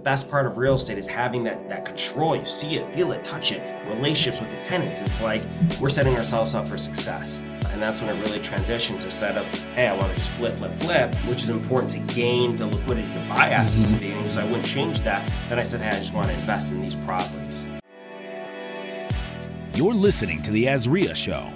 The best part of real estate is having that, that control. You see it, feel it, touch it, relationships with the tenants. It's like we're setting ourselves up for success. And that's when it really transitions instead of, hey, I want to just flip, flip, flip, which is important to gain the liquidity to buy assets mm-hmm. So I wouldn't change that. Then I said, hey, I just want to invest in these properties. You're listening to The AZREIA Show.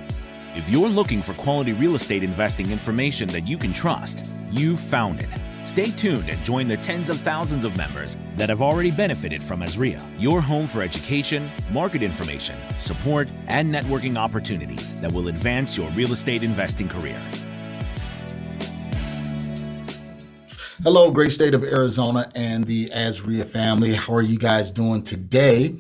If you're looking for quality real estate investing information that you can trust, you've found it. Stay tuned and join the tens of thousands of members that have already benefited from AZREIA, your home for education, market information, support, and networking opportunities that will advance your real estate investing career. Hello, great state of Arizona and the AZREIA family. How are you guys doing today?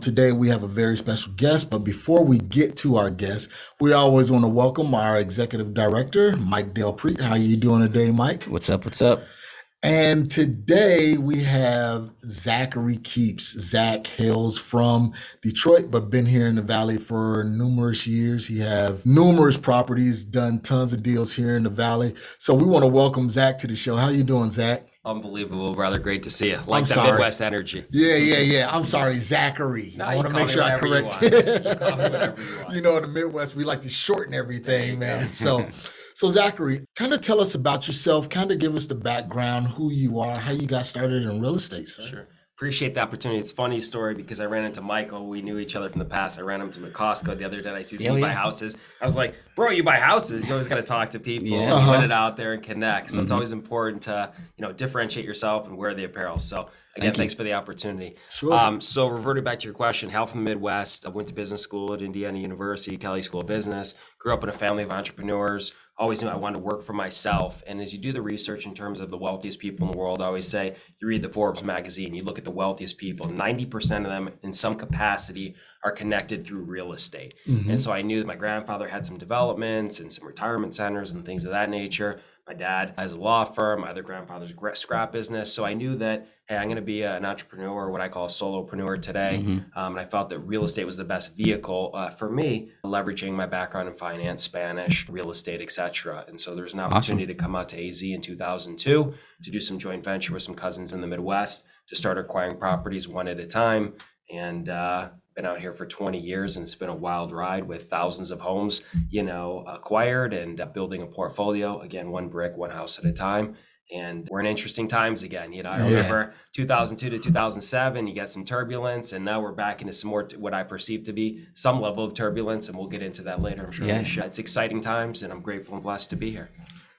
Today we have a very special guest, but before we get to our guest, we always want to welcome our executive director, Mike Del Prete. How are you doing today, Mike? What's up? What's up? And today we have Zachary Keeps. Zach hails from Detroit, but been here in the Valley for numerous years. He have numerous properties, done tons of deals here in the Valley. So we want to welcome Zach to the show. How you doing, Zach? Unbelievable. Rather great to see you. Like the Midwest energy. Yeah, yeah, yeah. I'm sorry, Zachary. No, I want to make sure I correct you. you, you know, in the Midwest, we like to shorten everything, man. So, so Zachary, kind of tell us about yourself. Kind of give us the background, who you are, how you got started in real estate. Sir. Sure appreciate the opportunity. It's a funny story because I ran into Michael. We knew each other from the past. I ran into him at Costco the other day. I see him buy houses. I was like, bro, you buy houses. You always got to talk to people, yeah. uh-huh. put it out there and connect. So mm-hmm. it's always important to, you know, differentiate yourself and wear the apparel. So again, Thank thanks for the opportunity. Sure. Um, so reverting back to your question, how from the Midwest, I went to business school at Indiana University, Kelley School of Business, grew up in a family of entrepreneurs, always knew I wanted to work for myself. And as you do the research in terms of the wealthiest people in the world, I always say you read the Forbes magazine, you look at the wealthiest people, 90% of them in some capacity are connected through real estate. Mm-hmm. And so I knew that my grandfather had some developments and some retirement centers and things of that nature. My dad has a law firm, my other grandfather's scrap business. So I knew that, hey, I'm going to be an entrepreneur, what I call a solopreneur today. Mm-hmm. Um, and I felt that real estate was the best vehicle uh, for me, leveraging my background in finance, Spanish, real estate, etc. And so there was an opportunity awesome. to come out to AZ in 2002 to do some joint venture with some cousins in the Midwest to start acquiring properties one at a time. And uh, been out here for 20 years and it's been a wild ride with thousands of homes you know acquired and uh, building a portfolio again one brick one house at a time. And we're in interesting times again you know i remember 2002 to 2007 you got some turbulence and now we're back into some more t- what i perceive to be some level of turbulence and we'll get into that later i'm sure. Yeah. it's exciting times and i'm grateful and blessed to be here.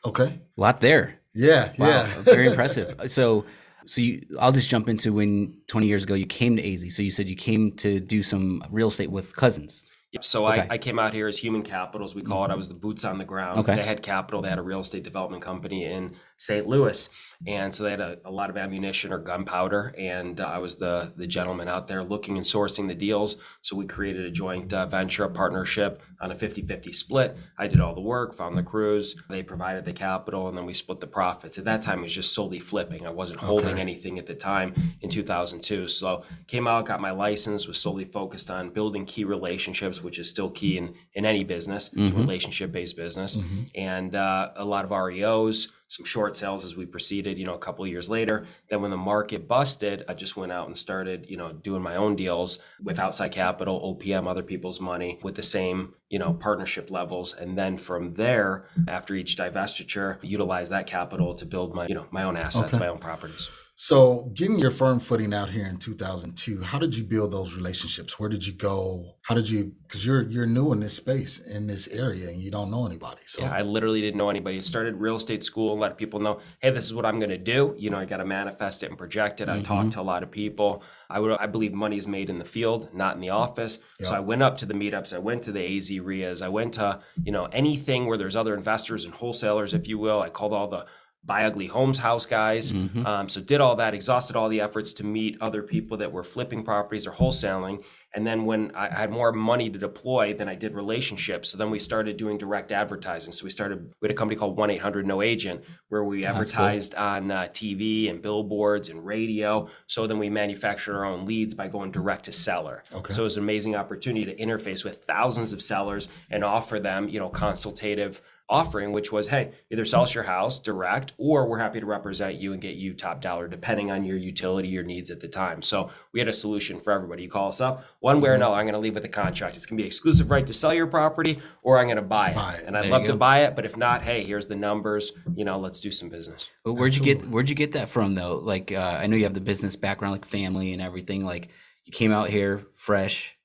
Okay. A lot there. Yeah wow. yeah. Very impressive. So so you, I'll just jump into when 20 years ago you came to AZ. So you said you came to do some real estate with cousins. Yep. So okay. I, I came out here as human capital, as we call it. I was the boots on the ground. Okay. They had capital. They had a real estate development company in St. Louis, and so they had a, a lot of ammunition or gunpowder. And uh, I was the the gentleman out there looking and sourcing the deals. So we created a joint uh, venture, a partnership on a 50-50 split. I did all the work, found the crews. They provided the capital, and then we split the profits. At that time, it was just solely flipping. I wasn't holding okay. anything at the time in 2002. So came out, got my license, was solely focused on building key relationships, which is still key in in any business, mm-hmm. relationship based business, mm-hmm. and uh, a lot of REOs some short sales as we proceeded, you know, a couple years later. Then when the market busted, I just went out and started, you know, doing my own deals with outside capital, OPM, other people's money with the same, you know, partnership levels. And then from there, after each divestiture, utilize that capital to build my, you know, my own assets, okay. my own properties. So, getting your firm footing out here in 2002, how did you build those relationships? Where did you go? How did you? Because you're you're new in this space in this area, and you don't know anybody. So yeah, I literally didn't know anybody. I started real estate school and let people know, hey, this is what I'm going to do. You know, I got to manifest it and project it. I mm-hmm. talked to a lot of people. I would I believe money is made in the field, not in the office. Yep. So I went up to the meetups. I went to the AZREIAs. I went to you know anything where there's other investors and wholesalers, if you will. I called all the buy ugly homes house guys mm-hmm. um, so did all that exhausted all the efforts to meet other people that were flipping properties or wholesaling and then when I had more money to deploy than I did relationships, so then we started doing direct advertising. So we started we had a company called One Eight Hundred No Agent, where we advertised cool. on uh, TV and billboards and radio. So then we manufactured our own leads by going direct to seller. Okay. So it was an amazing opportunity to interface with thousands of sellers and offer them, you know, consultative offering, which was, hey, either sell us your house direct, or we're happy to represent you and get you top dollar, depending on your utility, your needs at the time. So we had a solution for everybody. You call us up, one way or another, I'm going to leave with a contract. It's going to be exclusive right to sell your property, or I'm going to buy it. Buy it. And I'd There love to buy it, but if not, hey, here's the numbers. You know, let's do some business. But where'd you get where'd you get that from though? Like uh, I know you have the business background, like family and everything. Like you came out here fresh,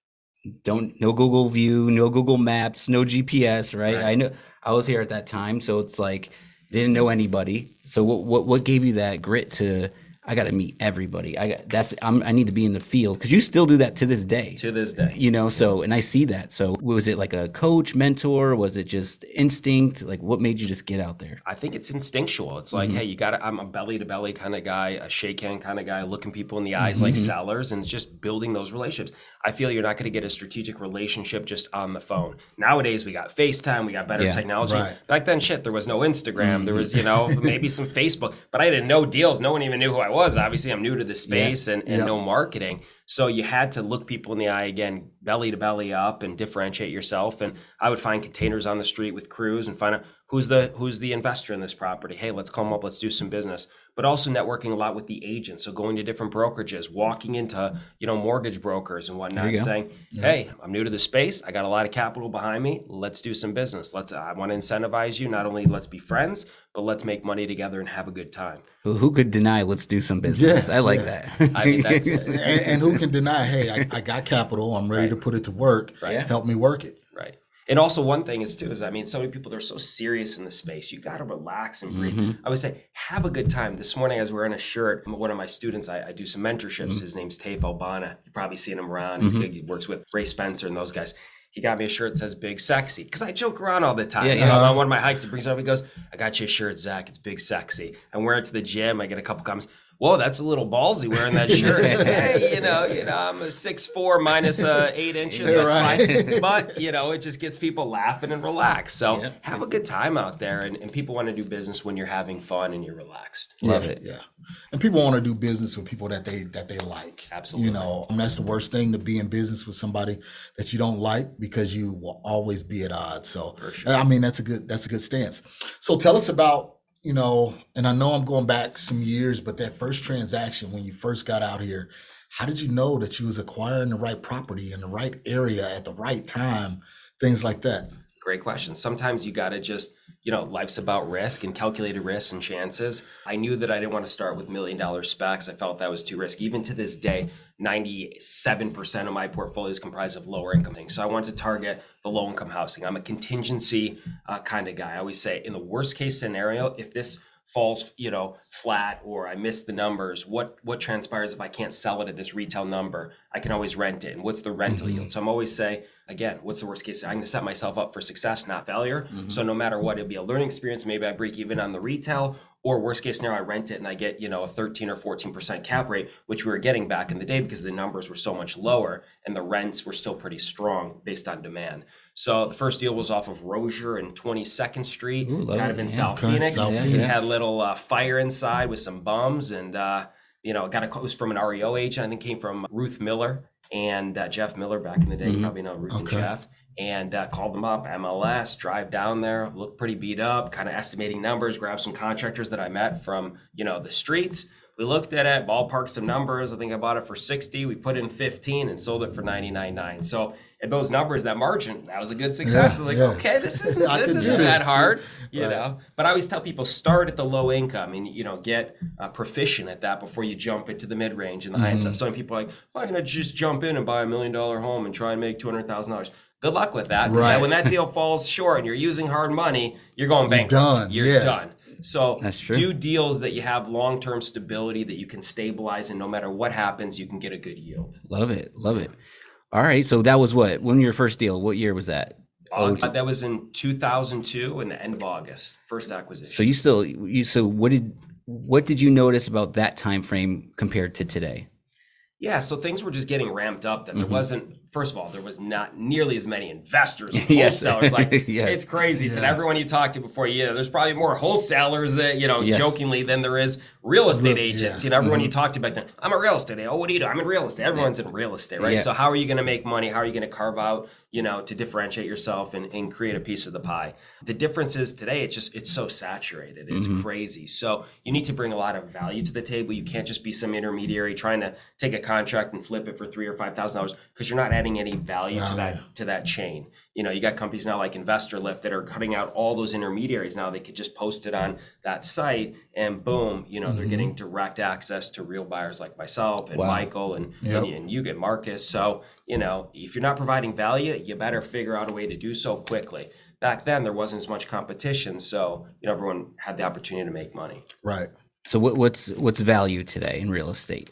don't no Google View, no Google Maps, no GPS, right? Right. I know I was here at that time, so it's like didn't know anybody. So what what what gave you that grit to I got to meet everybody. I got that's I'm, I need to be in the field because you still do that to this day. To this day. you know so and i see that so was it like a coach mentor was it just instinct like what made you just get out there I think it's instinctual. It's like, mm-hmm. hey, you got to, I'm a belly to belly kind of guy, a shake hand kind of guy, looking people in the eyes like mm-hmm. sellers, and it's just building those relationships. I feel you're not going to get a strategic relationship just on the phone. Nowadays, we got FaceTime, we got better Yeah. technology. Right. Back then, shit, there was no Instagram. There mm-hmm. was, you know, maybe some Facebook, but I didn't know deals. No one even knew who I was. Obviously, I'm new to the space and, and Yeah. no marketing. So you had to look people in the eye again, belly to belly up, and differentiate yourself. And I would find containers on the street with crews and find out who's the who's the investor in this property. Hey, let's call them up. Let's do some business. But also networking a lot with the agents. So going to different brokerages, walking into you know mortgage brokers and whatnot, you go. saying, "Hey, I'm new to the space. I got a lot of capital behind me. Let's do some business. Let's. I want to incentivize you. Not only let's be friends, but let's make money together and have a good time." who, who could deny let's do some business Yeah, i like yeah. that I mean, that's it. and, and who can deny? Hey, I, I got capital. I'm ready to put it to work. Right. Help me work it. And also one thing is too is I mean so many people they're so serious in the space. You got to relax and breathe. Mm-hmm. I would say have a good time. This morning I was wearing a shirt. One of my students I, I do some mentorships. Mm-hmm. His name's Tape Albana. You probably seen him around. He's mm-hmm. good. He works with Ray Spencer and those guys. He got me a shirt that says "Big Sexy" because I joke around all the time. Yeah, so yeah. I'm on one of my hikes. He brings it up. He goes, "I got you a shirt, Zach. It's Big Sexy." I wear it to the gym. I get a couple comments. Whoa, that's a little ballsy wearing that shirt. hey, you know, you know, I'm a six four minus uh, eight inches. Yeah, That's right. fine. But you know, it just gets people laughing and relaxed. So have a good time out there, and, and people want to do business when you're having fun and you're relaxed. Love yeah, it. Yeah. And people want to do business with people that they that they like. Absolutely. You know, and that's the worst thing to be in business with somebody that you don't like because you will always be at odds. So I mean that's a good that's a good stance. So tell us about, you know, and I know I'm going back some years, but that first transaction when you first got out here, how did you know that you was acquiring the right property in the right area at the right time? Things like that. Great question. Sometimes you got to just, you know, life's about risk and calculated risks and chances. I knew that I didn't want to start with million dollar specs. I felt that was too risky. Even to this day, 97% of my portfolio is comprised of lower income things. So I want to target the low income housing. I'm a contingency uh, kind of guy. I always say, in the worst case scenario, if this falls you know flat or i miss the numbers what what transpires if i can't sell it at this retail number? I can always rent it. And what's the rental yield? So i'm always say again what's the worst case i'm going to set myself up for success not failure. So no matter what it'll be a learning experience. Maybe i break even on the retail or worst case scenario i rent it and i get you know a 13 or 14% cap rate which we were getting back in the day because the numbers were so much lower and the rents were still pretty strong based on demand so the first deal was off of Roeser and 22nd Street, Ooh, kind of in yeah. South Okay, Phoenix. South It Phoenix. had a little uh, fire inside with some bums, and uh, you know, got a. It was from an REO agent. I think came from Ruth Miller and uh, Jeff Miller back in the day. You probably know Ruth and Jeff. And uh, called them up, MLS, drive down there, look pretty beat up, kind of estimating numbers, grab some contractors that I met from, you know, the streets. We looked at it, ballpark some numbers. I think I bought it for 60. We put in 15 and sold it for 99.9. So at those numbers, that margin, that was a good success. Yeah, like, yeah. okay, this isn't this isn't that this. hard, you Right. know. But I always tell people start at the low income and you know get uh, proficient at that before you jump into the mid range and the high end Mm-hmm. stuff. So many people are like, well, I'm gonna just jump in and buy a million dollar home and try and make two hundred thousand dollars. Good luck with that. Right. When that deal falls short and you're using hard money, you're going bankrupt. done, You're yeah. done. So That's true. do deals that you have long term stability that you can stabilize and no matter what happens, you can get a good yield. love it love it all right so that was what when your first deal what year was that Uh, that was in 2002 in the end of August. First acquisition. so you still you so what did what did you notice about that time frame compared to today Yeah, so things were just getting ramped up. That there wasn't first of all, there was not nearly as many investors and Yes. wholesalers. Like Yes. it's crazy. Yeah. everyone you talk to before, you know, there's probably more wholesalers that you know, Yes. jokingly than there is real estate agents. yeah. You know, everyone you talk to back then, I'm a real estate. agent. Oh, what do you do? I'm in real estate. Everyone's in real estate, right? Yeah. So how are you going to make money? How are you going to carve out, you know, to differentiate yourself and, and create a piece of the pie? The difference is today, it's just it's so saturated. It's Mhm. crazy. So you need to bring a lot of value to the table. You can't just be some intermediary trying to take a contract and flip it for three or five thousand dollars because you're not adding any value to Value. that to that chain. You know, you got companies now like Investor Lift that are cutting out all those intermediaries. Now they could just post it on that site, and boom, you know, they're getting direct access to real buyers like myself and Wow. Michael and, Yep. and you get Marcus. So you know, if you're not providing value, you better figure out a way to do so quickly. Back then, there wasn't as much competition, so you know everyone had the opportunity to make money. Right. So what, what's what's value today in real estate?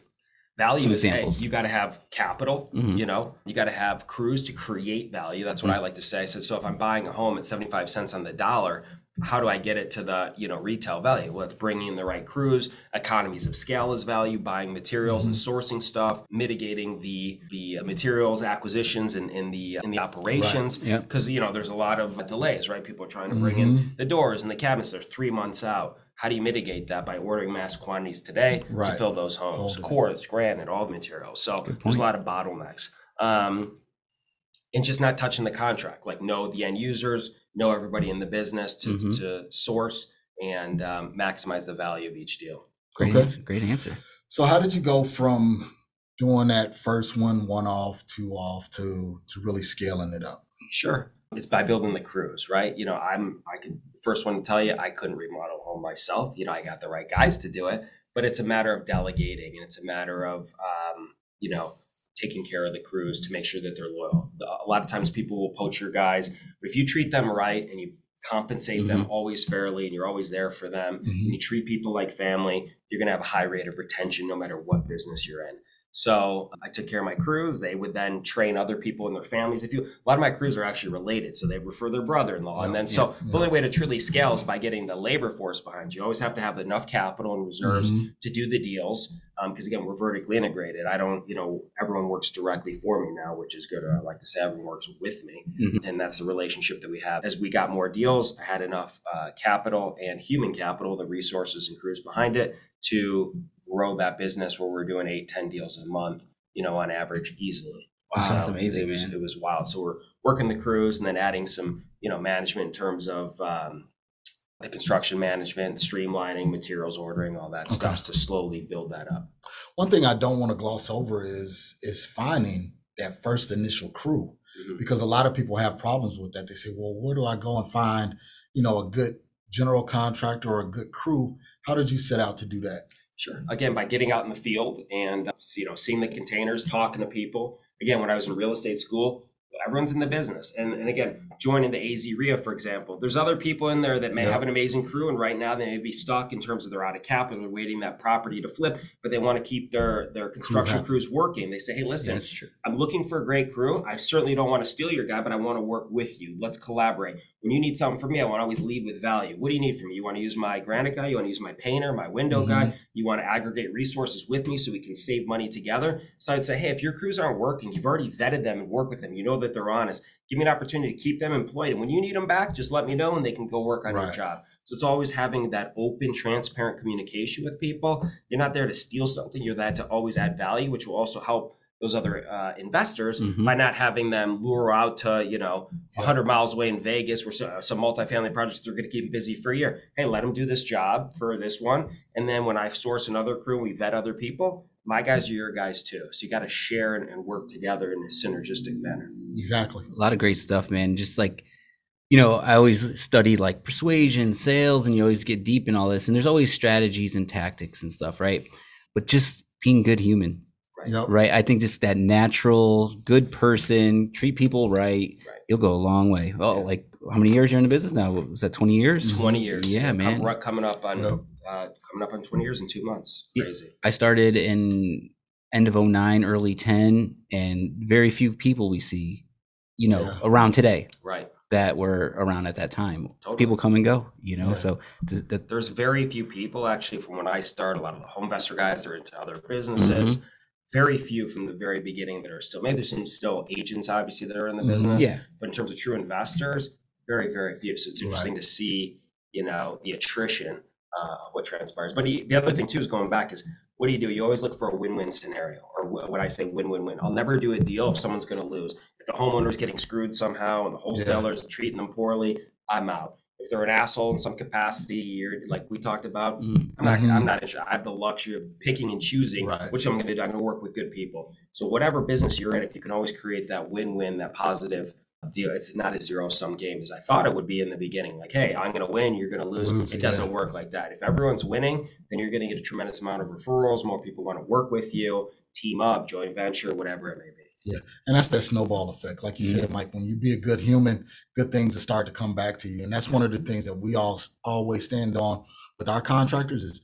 Value Some is hey, examples. you got to have capital. Mhm. You know, you got to have crews to create value. That's what Mm-hmm. I like to say. So, so if I'm buying a home at 75 cents on the dollar, how do I get it to the you know retail value? Well, it's bringing in the right crews. Economies of scale is value. Buying materials and Mm-hmm. sourcing stuff, mitigating the the materials acquisitions and in the in the operations. Because you know there's a lot of delays, right? People are trying to bring in the doors and the cabinets. They're three months out. How do you mitigate that by ordering mass quantities today to fill those homes? Hold. Quartz, granite, all the materials. So there's a lot of bottlenecks. Um, and just not touching the contract, like know the end users, know everybody in the business to, Mhm. to source and um, maximize the value of each deal. Great Okay. answer. Great answer. So how did you go from doing that first one, one off, two off to to really scaling it up? Sure. It's by building the crews, right? You know, I'm I could first one to tell you I couldn't remodel a home myself. You know, I got the right guys to do it, but it's a matter of delegating and it's a matter of um, you know, taking care of the crews to make sure that they're loyal. A lot of times people will poach your guys, but if you treat them right and you compensate them mm-hmm. always fairly and you're always there for them and mm-hmm. you treat people like family, you're going to have a high rate of retention no matter what business you're in. So I took care of my crews. They would then train other people and their families. If you, a lot of my crews are actually related, so they refer their brother-in-law, and then so the only way to truly scale is by getting the labor force behind you. You always have to have enough capital and reserves Mhm. to do the deals, because again, we're vertically integrated. I don't, you know, everyone works directly for me now, which is good. I like to say everyone works with me, Mhm. and that's the relationship that we have. As we got more deals, I had enough uh, capital and human capital, the resources and crews behind it, to grow that business where we're doing eight, ten deals a month, you know, on average, easily. Wow, that's amazing, It was, man. it was wild. So we're working the crews and then adding some, you know, management in terms of um, the construction management, streamlining, materials ordering, all that stuff to slowly build that up. One thing I don't want to gloss over is is finding that first initial crew Mhm. because a lot of people have problems with that. They say, "Well, where do I go and find, you know, a good general contractor or a good crew?" How did you set out to do that? Sure. Again, by getting out in the field and uh, you know seeing the containers, talking to people. Again, when I was in real estate school, everyone's in the business, and and again, joining the AZ RIA, for example, there's other people in there that may Yeah. have an amazing crew, and right now they may be stuck in terms of they're out of capital, waiting that property to flip, but they want to keep their their construction crews working. They say, hey, listen. I'm looking for a great crew. I certainly don't want to steal your guy, but I want to work with you. Let's collaborate. When you need something from me, I want to always lead with value. What do you need from me? You want to use my granite guy? You want to use my painter, my window mm-hmm. guy? You want to aggregate resources with me so we can save money together? So I'd say, hey, if your crews aren't working, you've already vetted them and work with them. You know that they're honest. Give me an opportunity to keep them employed. And when you need them back, just let me know and they can go work on your job. So it's always having that open, transparent communication with people. You're not there to steal something. You're there to always add value, which will also help those other uh, investors Mhm. by not having them lure out to you know Yeah. 100 miles away in Vegas where so- some multifamily projects they're going to keep them busy for a year. Hey, let them do this job for this one, and then when I source another crew, we vet other people. My guys are your guys too, so you got to share and, and work together in a synergistic manner. Exactly. a lot of great stuff, man. Just like, you know, I always study like persuasion, sales, and you always get deep in all this. And there's always strategies and tactics and stuff, right? But just being good human, Yep. right? I think just that natural, good person, treat people right, Right. you'll go a long way. Oh, Yeah. like how many years you're in the business now? What Was that 20 years? 20 years, Yeah, Come- man. right- coming up on Yep. uh, coming up on 20 years in two months. Crazy. I started in end of 09, early 10, and very few people we see, you know, Yeah. around today Right. that were around at that time. Totally. People come and go, you know. Yeah. So th- that there's very few people actually from when I started. A lot of the home investor guys are into other businesses. Very few from the very beginning that are still maybe there's some still agents obviously that are in the business Yeah. but in terms of true investors very very few. So it's interesting to see you know the attrition uh, what transpires. But he, the other thing too is going back is what do you do? You always look for a win-win scenario or what i say win-win-win. I'll never do a deal if someone's going to lose. If the homeowner's getting screwed somehow and the wholesaler's treating them poorly i'm out if they're an asshole in some capacity you're like we talked about Mhm. I'm not. I'm not. I have the luxury of picking and choosing Right. which I'm going to do. I'm going to work with good people. So whatever business you're in, if you can always create that win-win, that positive deal, it's not a zero-sum game as I thought it would be in the beginning. Like, hey, I'm going to win, you're going to lose. Lose, It yeah. doesn't work like that. If everyone's winning, then you're going to get a tremendous amount of referrals. More people want to work with you, team up, joint venture, whatever it may be. And that's that snowball effect. Like you said, Mike, when you be a good human, good things will start to come back to you. And that's one of the things that we all always stand on with our contractors is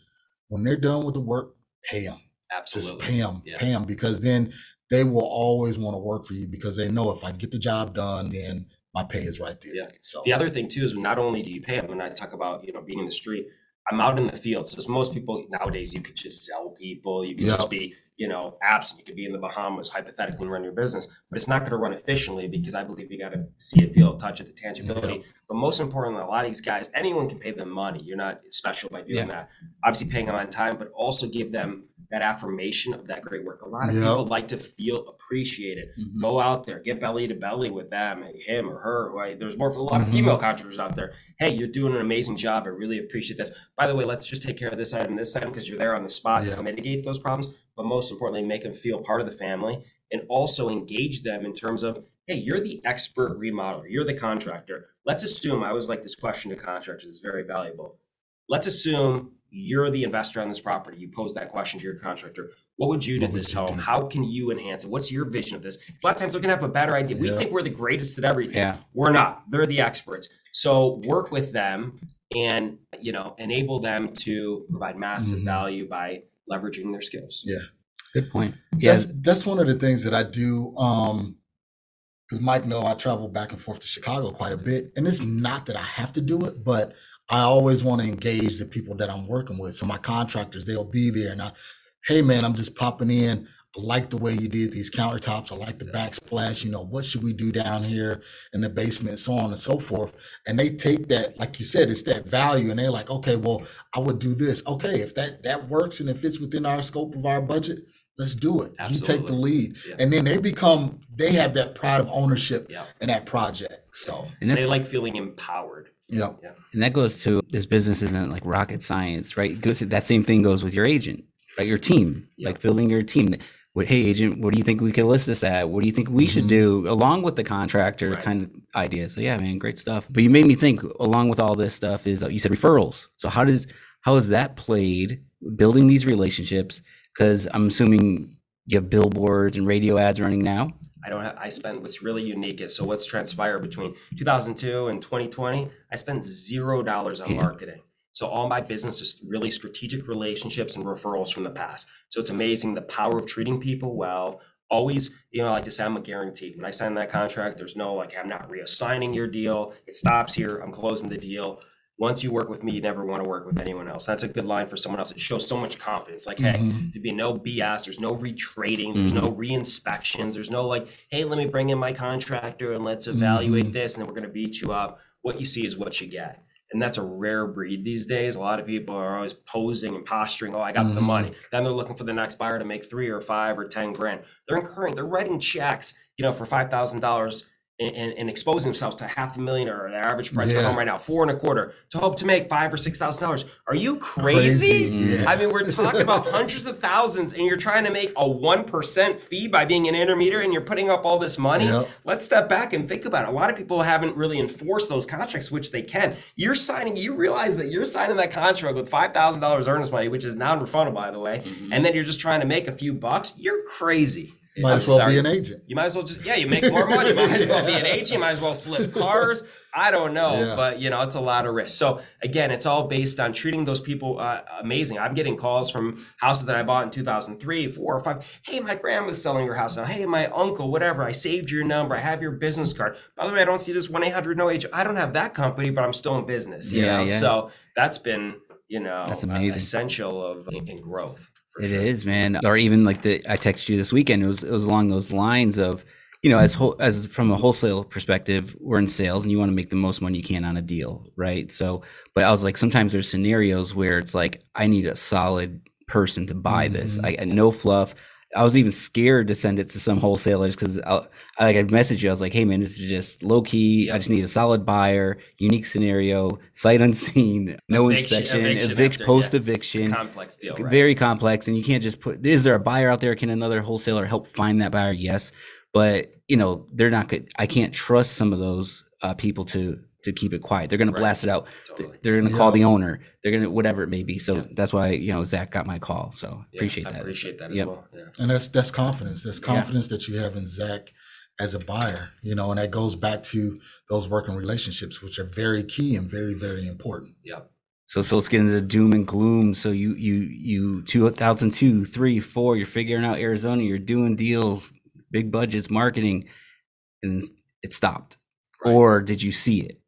when they're done with the work, pay them. Just Absolutely. pay them, Yeah. pay them, because then they will always want to work for you because they know if I get the job done, then my pay is right there. Yeah. So The other thing too is not only do you pay them, when I talk about you know being in the street, I'm out in the field. So as most people nowadays, you could just sell people. You could Yep. just be you know absent. You could be in the Bahamas hypothetically and run your business, but it's not going to run efficiently because I believe you got to see it, feel it, touch it, the tangibility. But most importantly, a lot of these guys, anyone can pay them money. You're not special by doing Yeah. that. Obviously, paying them on time, but also give them that affirmation of that great work. A lot of Yep. people like to feel appreciated Mhm. go out there, get belly to belly with them, him or her. Right? There's more for a lot of Mhm. female contractors out there. Hey, you're doing an amazing job. I really appreciate this. By the way, let's just take care of this item, this item, because you're there on the spot Yeah. to mitigate those problems. But most importantly, make them feel part of the family and also engage them in terms of, hey, you're the expert remodeler, you're the contractor. Let's assume I always like this question to contractors. It's very valuable. Let's assume you're the investor on this property. You pose that question to your contractor. What would you do What to this home? do? How can you enhance it? What's your vision of this? A lot of times they're gonna have a better idea. We Yeah. think we're the greatest at everything. Yeah. We're not. They're the experts. So work with them and you know enable them to provide massive Mhm. value by leveraging their skills. Yeah. Good point. Yeah. that's that's one of the things that I do. Um, because Mike know I travel back and forth to Chicago quite a bit, and it's not that I have to do it, but I always want to engage the people that I'm working with. So my contractors, they'll be there, and I, hey man, I'm just popping in. I like the way you did these countertops. I like the backsplash. You know, what should we do down here in the basement, so on and so forth. And they take that, like you said, it's that value, and they're like, okay, well, I would do this. Okay, if that that works and it fits within our scope of our budget, let's do it. You take the lead, Yeah. and then they become they have that pride of ownership Yeah. in that project. So, And They like feeling empowered. Yeah, And that goes to this business isn't like rocket science, right? Goes that same thing goes with your agent, right? Your team, Yeah. like building your team. What, hey, agent, what do you think we could list this at? What do you think we should Mhm. do along with the contractor Right. kind of idea? So yeah, man, great stuff. But you made me think along with all this stuff is uh, you said referrals. So how does how is that played building these relationships? Because I'm assuming you have billboards and radio ads running now. I don't have, I spent what's really unique is so what's transpired between 2002 and 2020, I spent zero dollars on marketing. So all my business is really strategic relationships and referrals from the past. So it's amazing the power of treating people well. Always, you know, I like to say I'm a guarantee. When I sign that contract, there's no like I'm not reassigning your deal. It stops here. I'm closing the deal. Once you work with me, you never want to work with anyone else. That's a good line for someone else. It shows so much confidence. Like, hey, Mhm. There'd be no BS. There's no retrading. There's no mm-hmm. re-inspections. There's no like, hey, let me bring in my contractor and let's evaluate mm-hmm. this, and then we're gonna beat you up. What you see is what you get, and that's a rare breed these days. A lot of people are always posing and posturing. Oh, I got the money. Mm-hmm. Then they're looking for the next buyer to make three or five or ten grand. They're incurring. They're writing checks, you know, for five thousand dollars. And, and, exposing themselves to half a million or the average price for Yeah. home right now, four and a quarter, to hope to make five or six thousand dollars. Are you crazy? Crazy, yeah. I mean, we're talking about hundreds of thousands, and you're trying to make a one percent fee by being an intermediary, and you're putting up all this money. Yep. Let's step back and think about it. A lot of people haven't really enforced those contracts, which they can. You're signing. You realize that you're signing that contract with five thousand dollars earnest money, which is non-refundable, by the way, mm-hmm. and then you're just trying to make a few bucks. You're crazy. Might I'm as well sorry. be an agent. You might as well just yeah, you make more money. You might as well be an agent. You might as well flip cars. I don't know, Yeah. but you know it's a lot of risk. So again, it's all based on treating those people uh, amazing. I'm getting calls from houses that I bought in 2003, four or five. Hey, my grandma's selling her house now. Hey, my uncle, whatever. I saved your number. I have your business card. By the way, I don't see this one eight hundred no age. I don't have that company, but I'm still in business. You Yeah, know? yeah. So that's been you know That's uh, amazing. essential of in, in growth It sure. is, man. Or even like the I texted you this weekend. It was it was along those lines of, you know, as whole, as from a wholesale perspective, we're in sales and you want to make the most money you can on a deal, right? So, but I was like, sometimes there's scenarios where it's like I need a solid person to buy this. Mm-hmm. I, I no fluff. I was even scared to send it to some wholesalers because I, like I messaged you. I was like, "Hey man, this is just low key. I just need a solid buyer, unique scenario, sight unseen, no Eviction- inspection, eviction evict, after, yeah. post eviction, Complex deal, right? very complex and you can't just put is there a buyer out there can another wholesaler help find that buyer yes but you know they're not good i can't trust some of those uh, people to to keep it quiet they're going Right. to blast it out Totally. they're going to call the owner they're going to whatever it may be so Yeah. that's why you know zach got my call so Yeah, appreciate I that appreciate that as Yep. well. Yeah. And that's that's confidence. That's confidence that you have in Zach as a buyer, you know, and that goes back to those working relationships, which are very key and very, very important. Yep. so so let's get into the doom and gloom so you you you 2002 3 4 you're figuring out arizona you're doing deals big budgets marketing and it stopped Right. or did you see it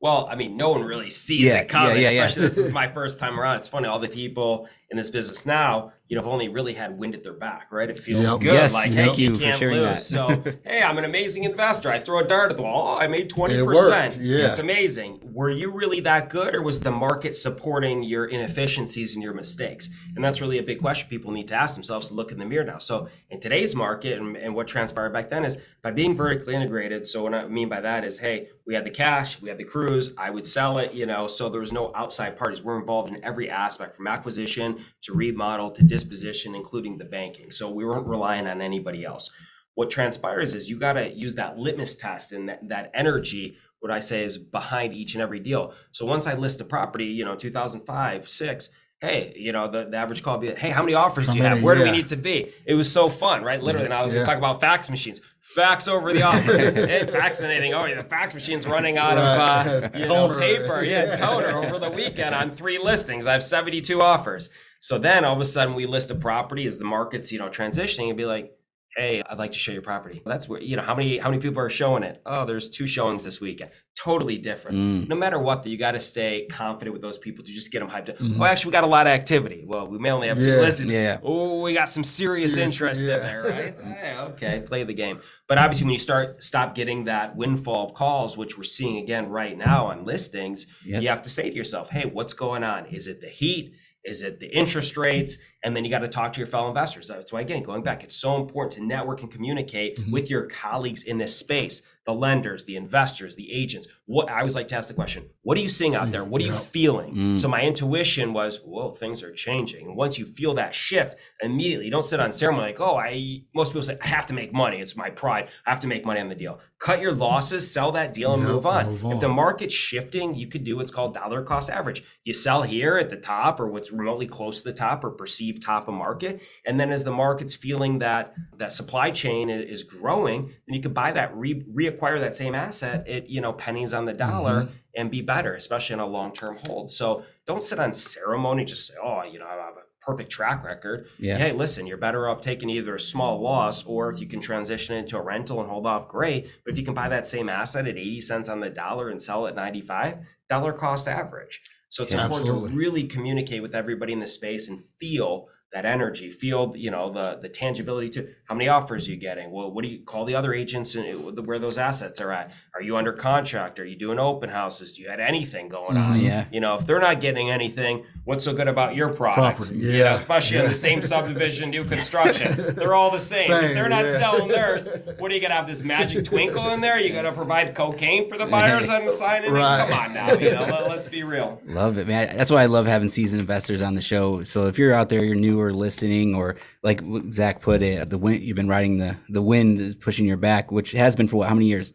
Well, I mean, no one really sees Yeah, it coming, yeah, yeah, especially this is my first time around. It's funny, all the people in this business now, you know, have only really had wind at their back, right? It feels Yep. good. Yes, like, thank hey, you you can't sharing lose. that. so, hey, I'm an amazing investor. I throw a dart at the wall. Oh, I made 20%. It worked, yeah. It's amazing. Were you really that good, or was the market supporting your inefficiencies and your mistakes? And that's really a big question people need to ask themselves to look in the mirror now. So, in today's market, and, and what transpired back then is by being vertically integrated. So, what I mean by that is, hey, we had the cash, we had the crews, I would sell it, you know, so there was no outside parties. We're involved in every aspect from acquisition to remodel to disposition, including the banking. So we weren't relying on anybody else. What transpires is you got to use that litmus test and that, that energy, what I say is behind each and every deal. So once I list a property, you know, 2005, six, hey, you know, the, the average call would be, hey, how many offers How do you have? many? Where do we need to be? It was so fun, right? Literally, and I was Yeah. talk about fax machines. Fax over the offer. hey, fax anything. Oh, yeah, the fax machine's running out of uh, Right. you know, Toner. paper. Yeah, toner over the weekend on three listings. I have 72 offers. So then all of a sudden we list a property as the market's, you know, transitioning and be like, hey, I'd like to show your property. That's where, you know, how many how many people are showing it? Oh, there's two showings this weekend. Totally different. Mm. No matter what, you got to stay confident with those people to just get them hyped up. Mhm. Oh, actually, we got a lot of activity. Well, we may only have two Yeah. listed. Yeah. Oh, we got some serious Serious, interest yeah. in there, right? Hey, okay, play the game. But obviously, when you start stop getting that windfall of calls, which we're seeing again right now on listings, Yep. you have to say to yourself, "Hey, what's going on? Is it the heat? Is it the interest rates?" And then you got to talk to your fellow investors. That's why, again, going back, it's so important to network and communicate Mhm. with your colleagues in this space, the lenders, the investors, the agents. What I always like to ask the question: What are you seeing out there? What are you feeling? Mm. So my intuition was, whoa, things are changing. And once you feel that shift, immediately don't sit on ceremony like, oh, I most people say I have to make money. It's my pride. I have to make money on the deal. Cut your losses, sell that deal, and Yep, move on. move If the market's shifting, you could do what's called dollar cost average. You sell here at the top or what's remotely close to the top or perceived top of market. And then as the market's feeling that that supply chain is growing, then you could buy that, re- reacquire that same asset at, you know, pennies on the dollar Mm-hmm. and be better, especially in a long-term hold. So don't sit on ceremony, just say, oh, you know, I have a perfect track record. Yeah. Hey, listen, you're better off taking either a small loss or if you can transition it into a rental and hold off, great. But if you can buy that same asset at 80 cents on the dollar and sell it at 95, dollar cost average. So it's Yeah, important absolutely. to really communicate with everybody in the space and feel that energy, feel you know the the tangibility to how many offers are you getting. Well, what do you call the other agents and where those assets are at? Are you under contract? Are you doing open houses? Do you have anything going on? Mhm. Yeah. You know, if they're not getting anything, what's so good about your product? Property, You know, yeah, especially in the same subdivision, new construction. They're all the same. if they're not yeah. selling theirs, what are you gonna have this magic twinkle in there? You gonna provide cocaine for the buyers on the side? of it? Right. Come on now, you know, let, let's be real. Love it, man. That's why I love having seasoned investors on the show. So if you're out there, you're new or listening, or like Zach put it, the wind you've been riding the the wind is pushing your back, which has been for what, how many years?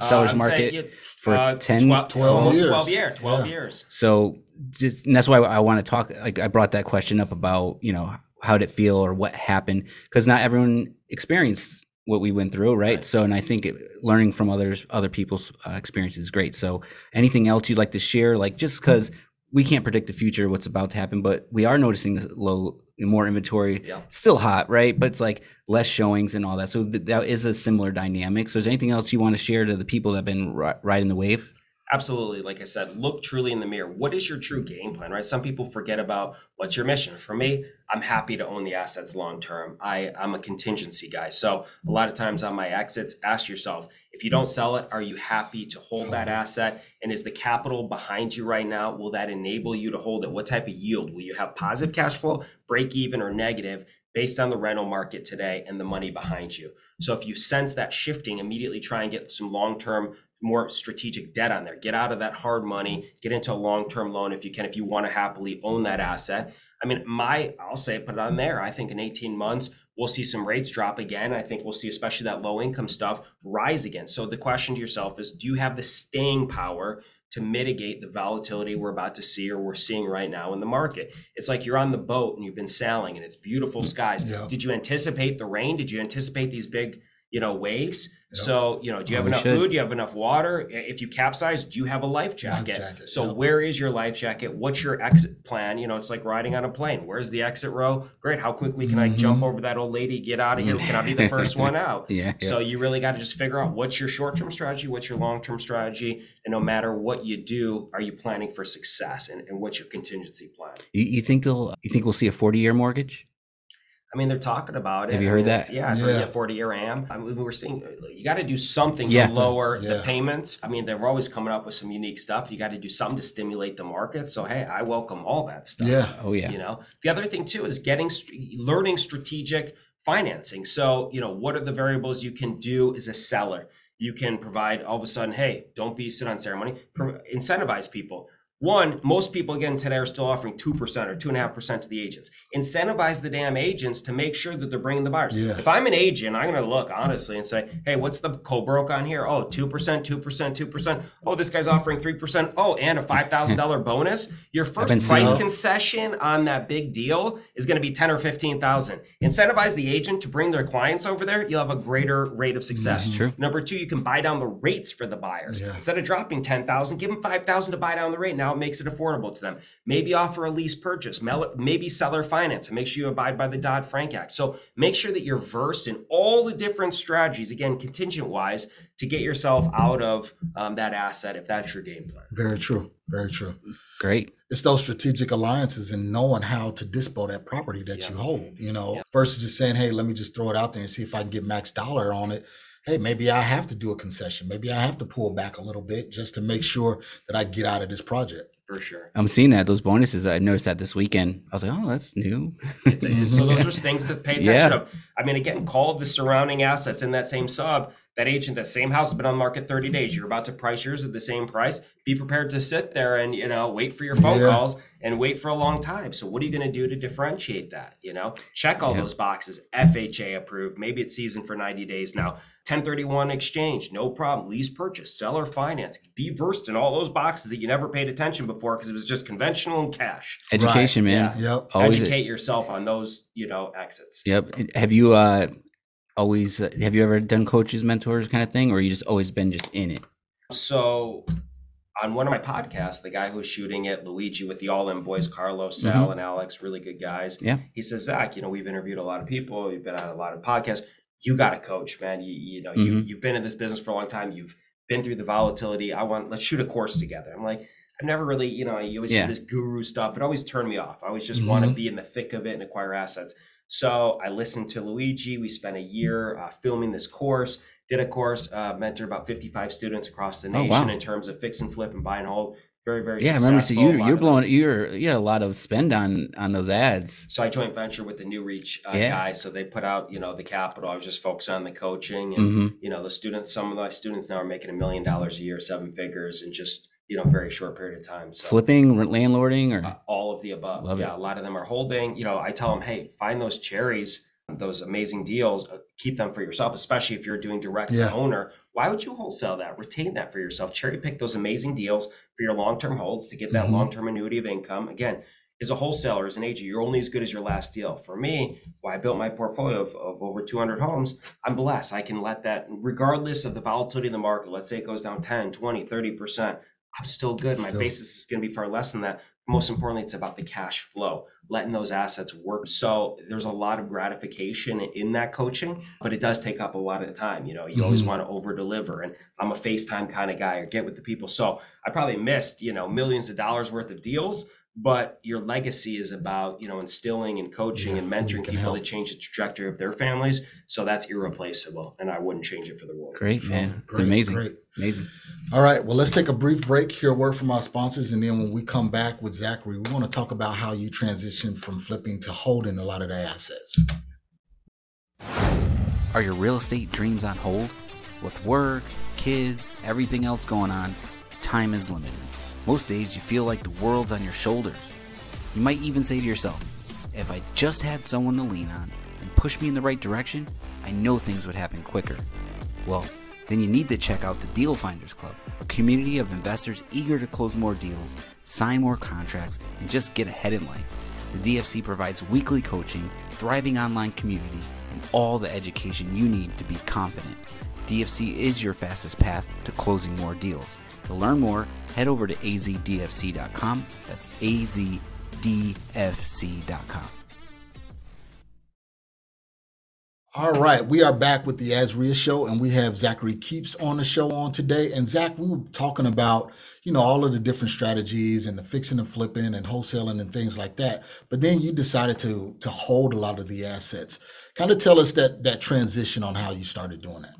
Sellers Uh, I'd say, market yeah, for uh, 10, 12, 12 almost years. 12 years, 12 Yeah. years. So just, and that's why I want to talk. Like I brought that question up about you know how did it feel or what happened because not everyone experienced what we went through, right? Right. So and I think it, learning from others other people's uh, experiences is great. So anything else you'd like to share, like just because we can't predict the future, what's about to happen, but we are noticing the low more inventory. Yeah. still hot right? But it's like less showings and all that. So th- that is a similar dynamic. So is there anything else you want to share to the people that have been ri- riding the wave Absolutely. Like I said, look truly in the mirror. What is your true game plan, right? Some people forget about what's your mission. For me, I'm happy to own the assets long term. I, I'm a contingency guy. So a lot of times on my exits, ask yourself, if you don't sell it, are you happy to hold that asset? And is the capital behind you right now? Will that enable you to hold it? What type of yield? Will you have positive cash flow, break even, or negative? based on the rental market today and the money behind you. So if you sense that shifting, immediately try and get some long-term more strategic debt on there. Get out of that hard money, mm-hmm. get into a long-term loan if you can if you want to happily own that asset. I mean, my I'll say put it on there. I think in 18 months we'll see some rates drop again. I think we'll see especially that low income stuff rise again. So the question to yourself is do you have the staying power to mitigate the volatility we're about to see or we're seeing right now in the market. It's like you're on the boat and you've been sailing and it's beautiful mm, skies. Yeah. Did you anticipate the rain? Did you anticipate these big, you know, waves? Yep. So, you know, do you have we enough food? Do you have enough water? If you capsize, do you have a life jacket? jacket, so, yep. where is your life jacket? What's your exit plan? You know, it's like riding on a plane. Where's the exit row? Great. How quickly can I mm-hmm. jump over that old lady, get out of here? Can I be the first one out? Yeah. So you really got to just figure out what's your short-term strategy, what's your long-term strategy, and no matter what you do, are you planning for success and, and what's your contingency plan? You, you think they'll? You think we'll see a 40 year mortgage? I mean, they're talking about it. Have you I heard mean, that? Yeah, I've heard Yeah. that 40 year AM. I mean, we're seeing you got to do something Yeah. to lower the payments. I mean, they're always coming up with some unique stuff. You got to do something to stimulate the market. So, hey, I welcome all that stuff. Yeah. Oh yeah. You know, the other thing too is getting learning strategic financing. So, you know, what are the variables you can do as a seller? You can provide all of a sudden, hey, don't be sit on ceremony, incentivize people. One, most people again today are still offering 2% or 2.5% to the agents. Incentivize the damn agents to make sure that they're bringing the buyers. Yeah. If I'm an agent, I'm going to look honestly and say, hey, what's the co-broke on here? Oh, 2%, 2%, 2%. Oh, this guy's offering 3%. Oh, and a $5,000 bonus. Your first price concession on that big deal is going to be 10 or 15,000. Incentivize the agent to bring their clients over there. You'll have a greater rate of success. That's true. Number two, you can buy down the rates for the buyers. Yeah. Instead of dropping 10,000, give them 5,000 to buy down the rate. Now it makes it affordable to them. Maybe offer a lease purchase, maybe seller finance, and make sure you abide by the Dodd Frank Act. So make sure that you're versed in all the different strategies, again, contingent wise, to get yourself out of um, that asset if that's your game plan. Very true. Very true. Great. It's those strategic alliances and knowing how to dispo that property that Yeah. you hold, you know, Yeah. versus just saying, hey, let me just throw it out there and see if I can get max dollar on it. Hey, maybe I have to do a concession. Maybe I have to pull back a little bit just to make sure that I get out of this project. For sure. I'm seeing that those bonuses. I noticed that this weekend. I was like, oh, that's new. It's- it's- so those are things to pay attention Yeah. of. I mean, again, call the surrounding assets in that same sub. That agent, that same house has been on the market 30 days. You're about to price yours at the same price. Be prepared to sit there and you know wait for your phone Yeah. calls and wait for a long time. So what are you going to do to differentiate that? You know, check all Yeah. those boxes. FHA approved. Maybe it's seasoned for 90 days now. 1031 exchange, no problem. Lease purchase, seller finance. Be versed in all those boxes that you never paid attention before because it was just conventional and cash. Education, man. Yep. Always. Educate yourself on those, you know, exits. Yep. Have you uh always uh, have you ever done coaches, mentors kind of thing, or you just always been just in it? So on one of my podcasts, the guy who's shooting it, Luigi with the All In Boys, Carlos, Sal, and Alex, really good guys. Mm-hmm. Yeah. He says, Zach, you know, we've interviewed a lot of people, you've been on a lot of podcasts. You got a coach, man. You, you know, Mm-hmm. you've, you've been in this business for a long time. You've been through the volatility. I want, let's shoot a course together. I'm like, I've never really, you know, you always Yeah. hear this guru stuff. It always turned me off. I always just want to be in the thick of it and acquire assets. So I listened to Luigi. We spent a year uh, filming this course. Did a course, uh, mentored about 55 students across the Oh, nation wow. in terms of fix and flip and buy and hold. Very, very Yeah, I remember. So you you're blowing. You're you had a lot of spend on on those ads. So I joint venture with the New Reach uh, Yeah. guy. So they put out, you know, the capital. I was just focused on the coaching and hmm you know the students. Some of my students now are making a million dollars a year, seven figures, in just you know very short period of time. So Flipping, landlording, or uh, all of the above. Love yeah, it. a lot of them are holding. You know, I tell them, hey, find those cherries, those amazing deals. uh, Keep them for yourself, especially if you're doing direct Yeah. to owner. Why would you wholesale that? Retain that for yourself. Cherry pick those amazing deals for your long term holds to get that Mhm. long term annuity of income. Again, as a wholesaler, as an agent, you're only as good as your last deal. For me, why I built my portfolio of, of over 200 homes, I'm blessed. I can let that, regardless of the volatility of the market, let's say it goes down 10, 20, 30%, I'm still good. My Still. basis is going to be far less than that. Most importantly, it's about the cash flow, letting those assets work. So there's a lot of gratification in that coaching, but it does take up a lot of the time. You know, you always Mhm. want to over deliver. And I'm a FaceTime kind of guy or get with the people. So I probably missed, you know, millions of dollars worth of deals. But your legacy is about, you know, instilling and coaching Yeah, and mentoring people help. to change the trajectory of their families. So that's irreplaceable. And I wouldn't change it for the world. Great, man. it's Great, amazing. great. Amazing. All right, well, let's take a brief break, hear a word from our sponsors, and then when we come back with Zachary, we want to talk about how you transition from flipping to holding a lot of the assets. Are your real estate dreams on hold? With work, kids, everything else going on, time is limited. Most days you feel like the world's on your shoulders. You might even say to yourself, if I just had someone to lean on and push me in the right direction, I know things would happen quicker. Well, then you need to check out the Deal Finders Club, a community of investors eager to close more deals, sign more contracts, and just get ahead in life. The DFC provides weekly coaching, thriving online community, and all the education you need to be confident. DFC is your fastest path to closing more deals. To learn more, head over to azdfc.com. That's azdfc.com. All right, we are back with the AZREIA Show, and we have Zachary Keeps on the show on today. And Zach, we were talking about, you know, all of the different strategies and the fixing and flipping and wholesaling and things like that. But then you decided to to hold a lot of the assets. Kind of tell us that that transition on how you started doing that.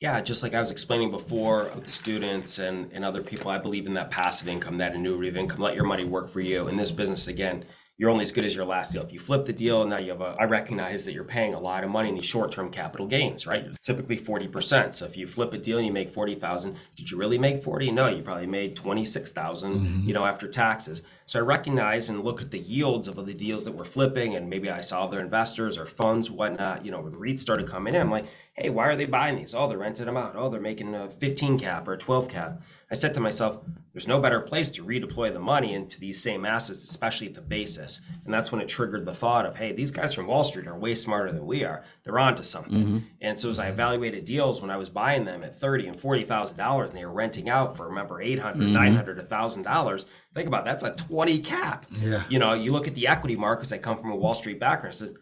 Yeah, just like I was explaining before with the students and, and other people, I believe in that passive income, that annuity of income. Let your money work for you. In this business, again, you're only as good as your last deal. If you flip the deal, now you have a, I recognize that you're paying a lot of money in these short-term capital gains, right? Typically 40%. So if you flip a deal and you make 40,000, did you really make 40? No, you probably made 26,000, mm-hmm. you know, after taxes. So I recognize and look at the yields of the deals that we're flipping, and maybe I saw their investors or funds, whatnot, you know, when REITs started coming in. I'm like, hey, why are they buying these? Oh, they're renting them out. Oh, they're making a 15 cap or a 12 cap. I said to myself, there's no better place to redeploy the money into these same assets, especially at the basis. And that's when it triggered the thought of, hey, these guys from Wall Street are way smarter than we are. They're onto something. Mm-hmm. And so as I evaluated deals when I was buying them at thirty and forty thousand dollars, and they were renting out for remember 800 mm-hmm. 900 thousand dollars. Think about it, that's a 20 cap. Yeah. You know, you look at the equity markets. I come from a Wall Street background. I said,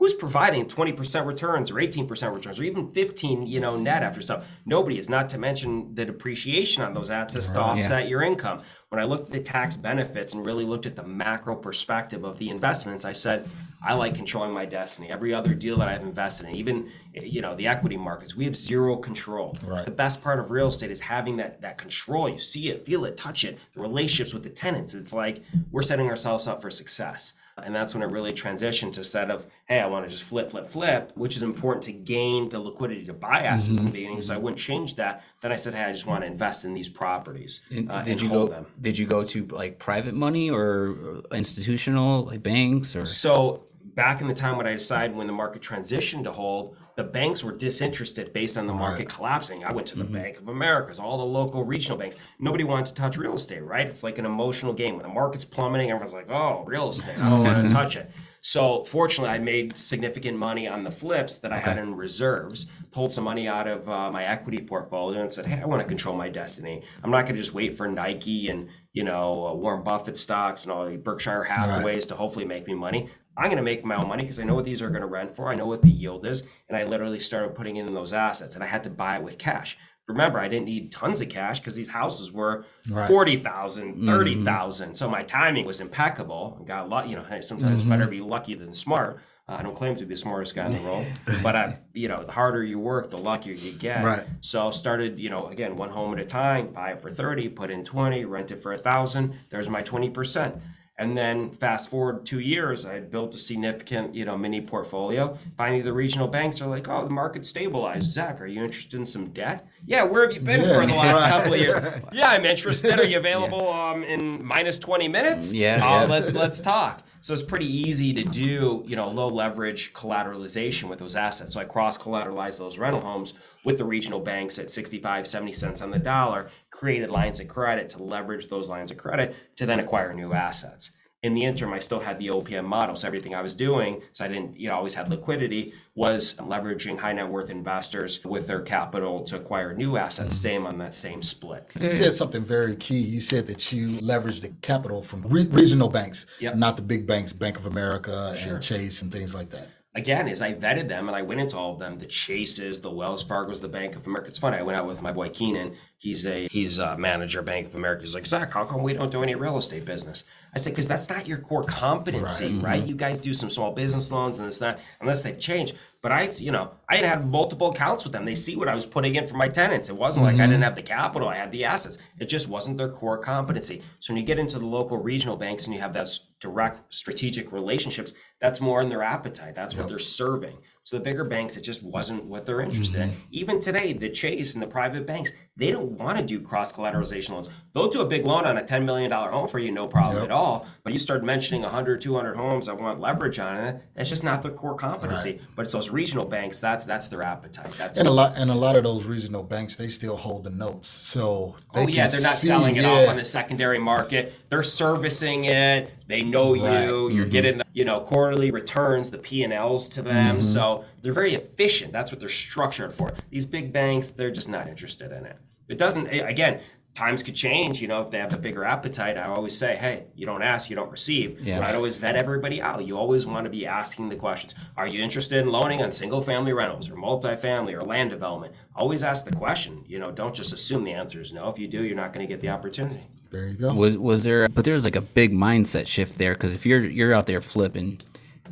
who's providing 20% returns or 18% returns or even 15 you know net after stuff? Nobody. Is not to mention the depreciation on those assets to offset your income. When i looked at the tax benefits and really looked at the macro perspective of the investments i said i like controlling my destiny. Every other deal that i've invested in even eh, you know the equity markets we have zero control. Right. the best part of real estate is having that that control. You see it feel it touch it. The relationships with the tenants it's like we're setting ourselves up for success and that's when it really transitioned to set of, hey, I want to just flip, flip, flip, which is important to gain the liquidity to buy assets in the beginning. So I wouldn't change that. Then I said, hey, I just want to invest in these properties And uh, did and you hold go? them. Did you go to like private money or institutional, like banks, or So back in the time when I decided when the market transitioned to hold, the banks were disinterested based on the market collapsing. I went to the Bank of Americas, all the local regional banks. Nobody wanted to touch real estate, right? It's like an emotional game. When the market's plummeting, everyone's like, oh, real estate, I don't want to touch it. So fortunately, I made significant money on the flips that I had in reserves, pulled some money out of uh, my equity portfolio and said, hey, I want to control my destiny. I'm not going to just wait for Nike and, you know, uh, Warren Buffett stocks and all the Berkshire Hathaways to hopefully make me money. I'm going to make my own money because I know what these are going to rent for. I know what the yield is. And I literally started putting in those assets and I had to buy it with cash. Remember, I didn't need tons of cash because these houses were Right. 40,000, 30,000. So my timing was impeccable. I got lucky. You know, sometimes it's better be lucky than smart. Uh, I don't claim to be the smartest guy in the world, but I, you know, the harder you work, the luckier you get. Right. So started, you know, again, one home at a time, buy it for 30, put in 20, rent it for a thousand. There's my 20%. And then fast forward two years, I had built a significant, you know, mini portfolio. Finally, the regional banks are like, "Oh, the market stabilized. Zach, are you interested in some debt? Yeah, where have you been Yeah, for the last couple of years? Yeah, I'm interested. Are you available um, in minus 20 minutes? Yeah, Uh, yeah. let's let's talk. So it's pretty easy to do, you know, low leverage collateralization with those assets. So I cross collateralize those rental homes with the regional banks at 65, 70 cents on the dollar, created lines of credit to leverage those lines of credit to then acquire new assets. In the interim, I still had the OPM model. So everything I was doing, so I didn't, you know, always had liquidity, was leveraging high net worth investors with their capital to acquire new assets, Mm-hmm. same on that same split. You said something very key. You said that you leveraged the capital from re- regional banks, Yep. not the big banks, Bank of America and Chase and things like that. again, as I vetted them and I went into all of them, the Chases, the Wells Fargo's, the Bank of America. It's funny. I went out with my boy Keenan. He's a he's a manager Bank of America. He's like Zach, how come we don't do any real estate business? I said because that's not your core competency, right? Mm-hmm. You guys do some small business loans and it's not unless they've changed. But I, you know, I had had multiple accounts with them. They see what I was putting in for my tenants. It wasn't like I didn't mm-hmm. have the capital; I had the assets. It just wasn't their core competency. So when you get into the local regional banks and you have those direct strategic relationships, that's more in their appetite. That's what they're serving. So the bigger banks, it just wasn't what they're interested in. Mm-hmm. Even today, the Chase and the private banks, they don't want to do cross collateralization loans. They'll do a big loan on a $10 million home for you, no problem at all. But you start mentioning 100, 200 homes I want leverage on it, It's just not their core competency. But it's those regional banks, that's that's their appetite. That's And a lot and a lot of those regional banks, they still hold the notes. So they oh yeah they're not see- selling it yeah. off on the secondary market. They're servicing it. They know you. Right. You're getting the, you know quarterly returns, the P and Ls to them. Mm-hmm. So they're very efficient. That's what they're structured for. These big banks, they're just not interested in it. It doesn't. Again, times could change. You know, if they have a bigger appetite, I always say, hey, you don't ask, you don't receive. Yeah. I'd always vet everybody out. You always want to be asking the questions. Are you interested in loaning on single family rentals or multifamily or land development? Always ask the question. You know, don't just assume the answer is no. If you do, you're not going to get the opportunity. There you go. Was was there? But there was like a big mindset shift there because if you're you're out there flipping,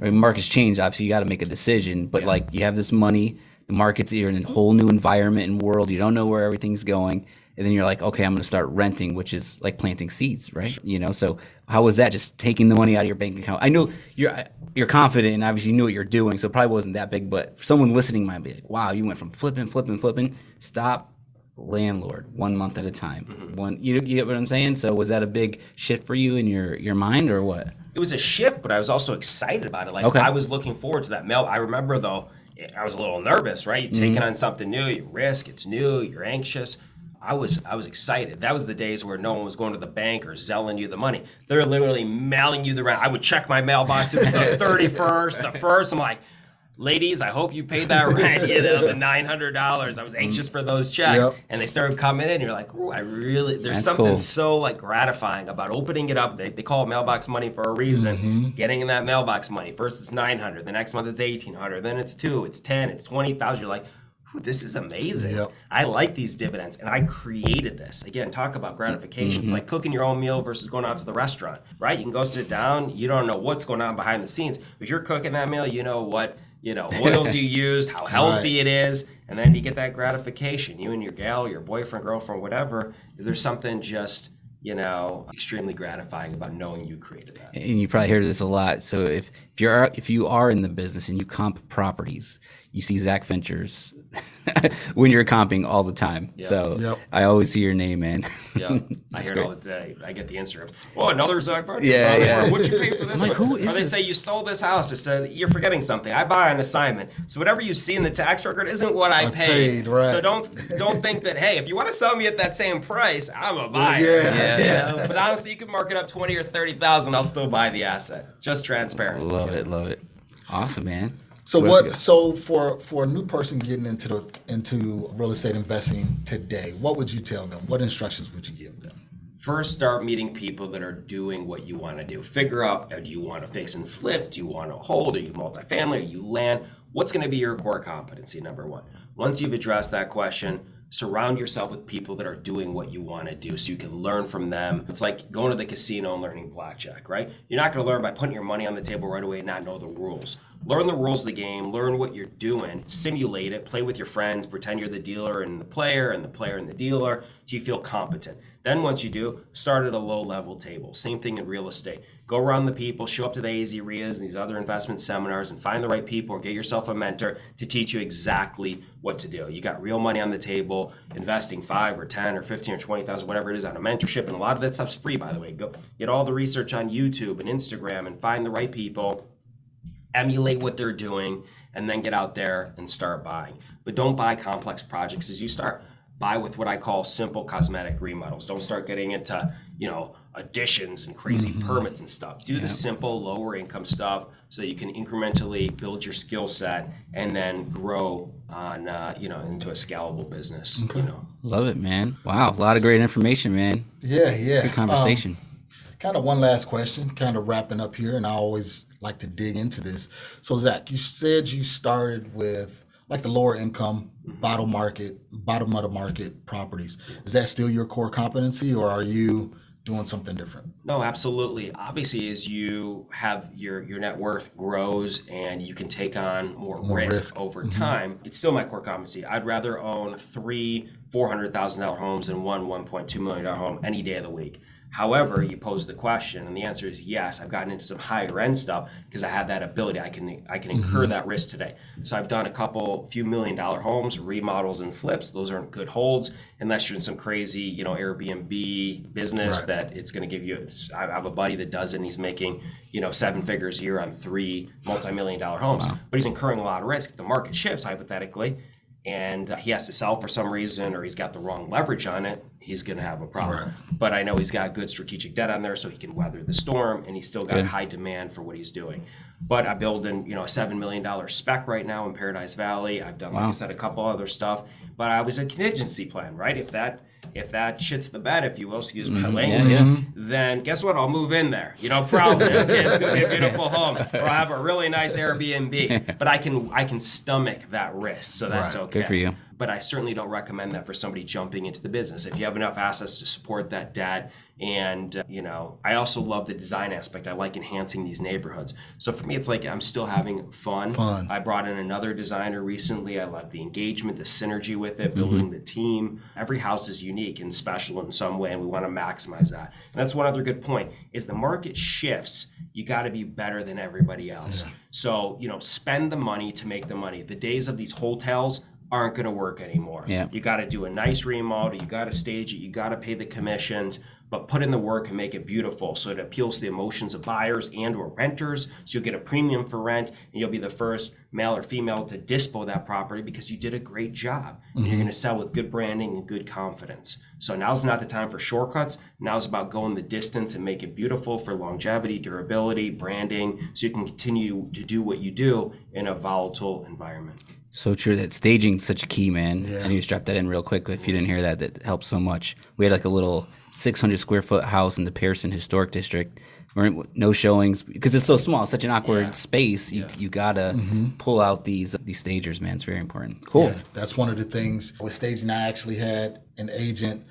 I mean, markets change. Obviously, you got to make a decision. But like you have this money, the markets you're in a whole new environment and world. You don't know where everything's going, and then you're like, okay, I'm going to start renting, which is like planting seeds, right? You know. So how was that? Just taking the money out of your bank account. I know you're you're confident and obviously you knew what you're doing, so it probably wasn't that big. But someone listening might be like, wow, you went from flipping, flipping, flipping. Stop landlord one month at a time Mm-hmm. one you, you get what i'm saying so was that a big shift for you in your your mind or what It was a shift, but I was also excited about it. Like Okay. I was looking forward to that mail. I remember though, I was a little nervous, right? You're taking on something new, you risk, it's new, you're anxious. I was I was excited. That was the days where no one was going to the bank or selling you the money. They're literally mailing you the rent. I would check my mailbox. It was the thirty first, the first. I'm like, ladies, I hope you paid that rent. You know, the nine hundred dollars. I was anxious for those checks, Yep. and they started coming in. And you're like, oh, I really. There's That's something cool. so like gratifying about opening it up. They, they call it mailbox money for a reason. Mm-hmm. Getting in that mailbox money. First it's nine hundred. The next month it's eighteen hundred. Then it's two. It's ten. It's twenty thousand. You're like. "Ooh, This is amazing. Yep. I like these dividends, and I created this. Again, talk about gratification. Mm-hmm. Like cooking your own meal versus going out to the restaurant, right? You can go sit down. You don't know what's going on behind the scenes. If you're cooking that meal, you know what you know oils you used, how healthy it is, and then you get that gratification. You and your gal, your boyfriend, girlfriend, whatever. There's something just you know extremely gratifying about knowing you created that. and you probably hear this a lot so if if you're if you are in the business and you comp properties you see zach ventures when you're comping all the time so Yep. i always see your name man Yeah, I hear it all the day. I get the Instagrams. Oh, another Zach Ventures. Yeah, Brother. yeah. What'd you pay for this? I'm like, one? who is or they this? say you stole this house. I said you're forgetting something. I buy an assignment, so whatever you see in the tax record isn't what I, I paid. paid, right. So don't don't think that hey, if you want to sell me at that same price, I'm a buyer. Yeah, You yeah. know? But honestly, you can mark it up twenty or thirty thousand. I'll still buy the asset. Just transparent. love it love it awesome man So else what? So for for a new person getting into the into real estate investing today, what would you tell them? What instructions would you give them? First, start meeting people that are doing what you want to do. Figure out uh, do you want to fix and flip? Do you want to hold? Are you multifamily? Are you land? What's going to be your core competency, number one? Once you've addressed that question, surround yourself with people that are doing what you want to do so you can learn from them. It's like going to the casino and learning blackjack, right? You're not going to learn by putting your money on the table right away and not know the rules. Learn the rules of the game, learn what you're doing, simulate it, play with your friends, pretend you're the dealer and the player and the player and the dealer till you feel competent. Then once you do, start at a low level table. Same thing in real estate. Go around the people, show up to the AZREIAs and these other investment seminars and find the right people or get yourself a mentor to teach you exactly what to do. You got real money on the table, investing five or 10 or 15 or 20,000, whatever it is on a mentorship. And a lot of that stuff's free, by the way. Go get all the research on YouTube and Instagram and find the right people emulate what they're doing, and then get out there and start buying. But don't buy complex projects as you start. Buy with what I call simple cosmetic remodels. Don't start getting into, you know, additions and crazy permits and stuff. Do the simple lower income stuff so that you can incrementally build your skill set and then grow on, uh, you know, into a scalable business. You know. Love it, man. Wow, a lot of great information, man. Yeah, yeah. Good conversation. kind of one last question, kind of wrapping up here, and I always like to dig into this. So, Zach, you said you started with like the lower income, mm-hmm. bottom market, bottom of the market properties. Is that still your core competency, or are you doing something different? No, absolutely. Obviously, as you have your your net worth grows and you can take on more, risk, risk. over mm-hmm. time, it's still my core competency. I'd rather own three four hundred thousand dollar homes than one one point two million dollar home any day of the week. However, you pose the question, and the answer is yes. I've gotten into some higher end stuff because I have that ability. I can I can incur mm-hmm. that risk today. So I've done a couple, few million dollar homes, remodels and flips. Those aren't good holds unless you're in some crazy, you know, Airbnb business Right. that it's going to give you. I have a buddy that does it, and he's making you know seven figures a year on three multi-million dollar homes, but he's incurring a lot of risk. If the market shifts hypothetically, and he has to sell for some reason, or he's got the wrong leverage on it, he's going to have a problem. Right. But I know he's got good strategic debt on there, so he can weather the storm, and he's still got high demand for what he's doing. But I'm building, you know, a seven million dollar spec right now in Paradise Valley. I've done, like I said, a couple other stuff. But I was a contingency plan, right? If that if that shits the bed, if you will, excuse my mm-hmm. language, yeah. then guess what? I'll move in there. You know, probably. It's gonna be a beautiful home, or I have a really nice Airbnb. But I can I can stomach that risk, so that's Right. okay. Good for you. But I certainly don't recommend that for somebody jumping into the business. If you have enough assets to support that debt, and uh, you know, I also love the design aspect. I like enhancing these neighborhoods. So for me, it's like I'm still having fun. Fun. I brought in another designer recently. I love the engagement, the synergy with it, building the team. Every house is unique and special in some way, and we want to maximize that. And that's one other good point: is the market shifts, you got to be better than everybody else. So you know, spend the money to make the money. The days of these hotels aren't going to work anymore. Yeah. You got to do a nice remodel. You got to stage it. You got to pay the commissions, but put in the work and make it beautiful so it appeals to the emotions of buyers and or renters. So you'll get a premium for rent, and you'll be the first male or female to dispo that property because you did a great job. And you're mm-hmm. going to sell with good branding and good confidence. So now's not the time for shortcuts. Now's about going the distance and make it beautiful for longevity, durability, branding, so you can continue to do what you do in a volatile environment. So true that staging's such a key, man. I need to strap that in real quick. If you didn't hear that, that helps so much. We had like a little 600 square foot house in the Pierson Historic District. No showings because it's so small. It's such an awkward Yeah. space. You you gotta mm-hmm. pull out these these stagers, man. It's very important. Cool. Yeah, that's one of the things with staging. I actually had an agent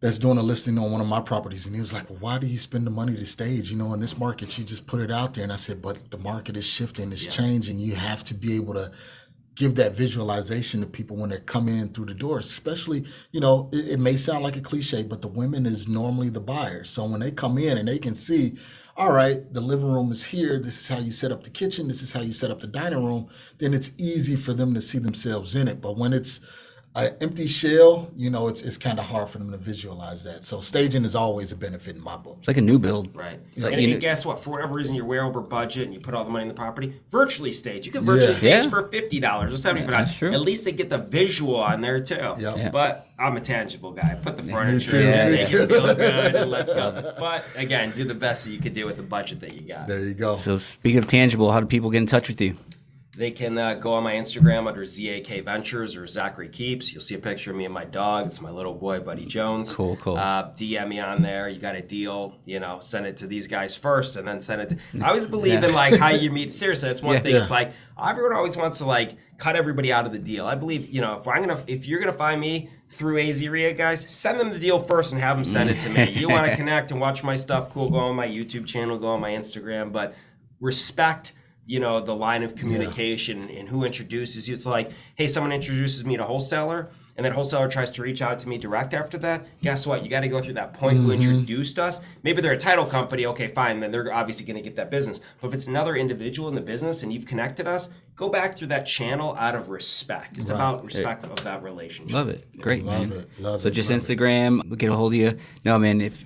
that's doing a listing on one of my properties, and he was like, well, "Why do you spend the money to stage? You know, in this market, you just put it out there." And I said, "But the market is shifting, it's changing. You have to be able to." Give that visualization to people when they come in through the door especially you know it, it may sound like a cliche but the women is normally the buyers so when they come in and they can see all right the living room is here this is how you set up the kitchen this is how you set up the dining room then it's easy for them to see themselves in it. But when it's an empty shell you know it's, it's kind of hard for them to visualize that so staging is always a benefit in my book It's like a new build. Right. Like, and, you know- guess what? For whatever reason, you're way over budget and you put all the money in the property. Virtually stage. You can virtually Yeah. stage Yeah. for fifty dollars or seventy five. that's true. At least they get the visual on there too. Yep. Yeah. But I'm a tangible guy. Put the furniture, in, me make it feel good, and let's go. But again, do the best that you can do with the budget that you got. there you go So speaking of tangible, how do people get in touch with you? They can uh, go on my Instagram under ZAK Ventures or Zachary Keeps. You'll see a picture of me and my dog. It's my little boy, Buddy Jones. Cool, cool. Uh, DM me on there. You got a deal, you know, send it to these guys first and then send it to. I always believe in like how you meet. Seriously, that's one Yeah. thing. Yeah. It's like everyone always wants to like cut everybody out of the deal. I believe, you know, if I'm gonna, if you're gonna find me through AZREIA guys, send them the deal first and have them send it to me. You want to connect and watch my stuff? Cool. Go on my YouTube channel. Go on my Instagram. But respect you know the line of communication and who introduces you. It's like hey someone introduces me to wholesaler and that wholesaler tries to reach out to me direct after that. Guess what? You got to go through that point who mm-hmm. introduced us. Maybe they're a title company. Okay fine. Then they're obviously going to get that business. But if it's another individual in the business and you've connected us go back through that channel out of respect. It's about respect of that relationship. Love it. Great, Love man. it, love so it, just love it. Instagram, get a hold of you. No, man, if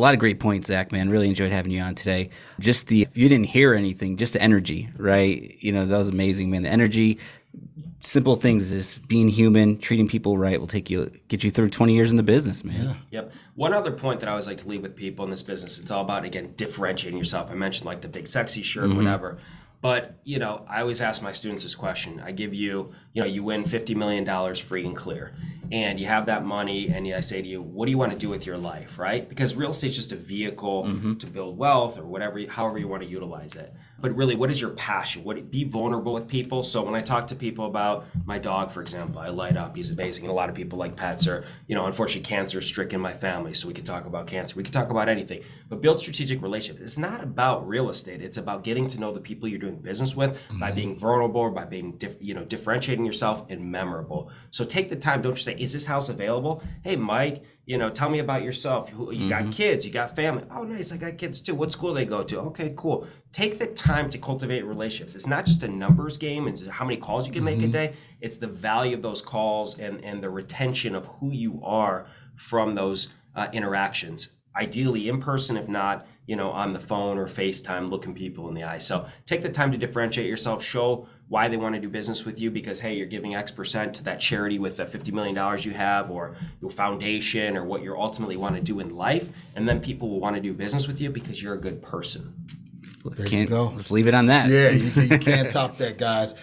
a lot of great points, Zach, man. Really enjoyed having you on today. Just the, you didn't hear anything, just the energy, right? You know, that was amazing, man. The energy, simple things is being human, treating people right will take you get you through 20 years in the business, man. Yeah. Yep. One other point that I always like to leave with people in this business, it's all about again differentiating yourself. I mentioned like the big sexy shirt, Mm-hmm. whatever. But you know, I always ask my students this question. I give you, you know, you win fifty million dollars free and clear, and you have that money, and I say to you, what do you want to do with your life, right? Because real estate's just a vehicle Mm-hmm. to build wealth or whatever, however you want to utilize it. But really, what is your passion? What be vulnerable with people. So when I talk to people about my dog, for example, I light up. He's amazing, and a lot of people like pets. Or you know, unfortunately, cancer is stricken my family, so we can talk about cancer. We can talk about anything, but build strategic relationships. It's not about real estate. It's about getting to know the people you're doing business with by mm-hmm. being vulnerable, by being dif- you know differentiating yourself and memorable. So take the time. Don't just say, "Is this house available?" Hey, Mike. You know, tell me about yourself. You got kids, you got family. Oh, nice. I got kids too. What school they go to? Okay, cool. Take the time to cultivate relationships. It's not just a numbers game and how many calls you can make a day. It's the value of those calls and and the retention of who you are from those uh, interactions. Ideally in person, if not, you know, on the phone or FaceTime, looking people in the eye. So take the time to differentiate yourself. Show why they want to do business with you because hey, you're giving X percent to that charity with the fifty million dollars you have, or your foundation, or what you ultimately want to do in life, and then people will want to do business with you because you're a good person. There you Can't go. let's leave it on that. Yeah, you, you can't top that, guys.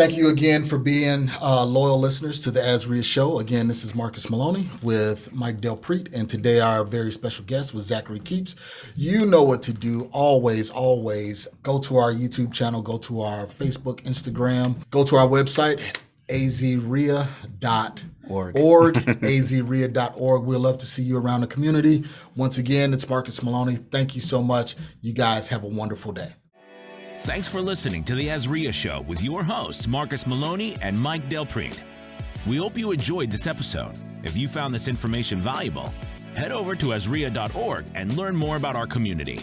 Thank you again for being uh, loyal listeners to the AZREIA Show. Again, this is Marcus Maloney with Mike Del Prete, and today our very special guest was Zachary Keeps. You know what to do. Always, always go to our YouTube channel, go to our Facebook, Instagram, go to our website, azreia.org. Org. azreia.org. We'd love to see you around the community. Once again, it's Marcus Maloney. Thank you so much. You guys have a wonderful day. Thanks for listening to the AZREIA Show with your hosts, Marcus Maloney and Mike Del Prete. We hope you enjoyed this episode. If you found this information valuable, head over to AZREIA.org and learn more about our community.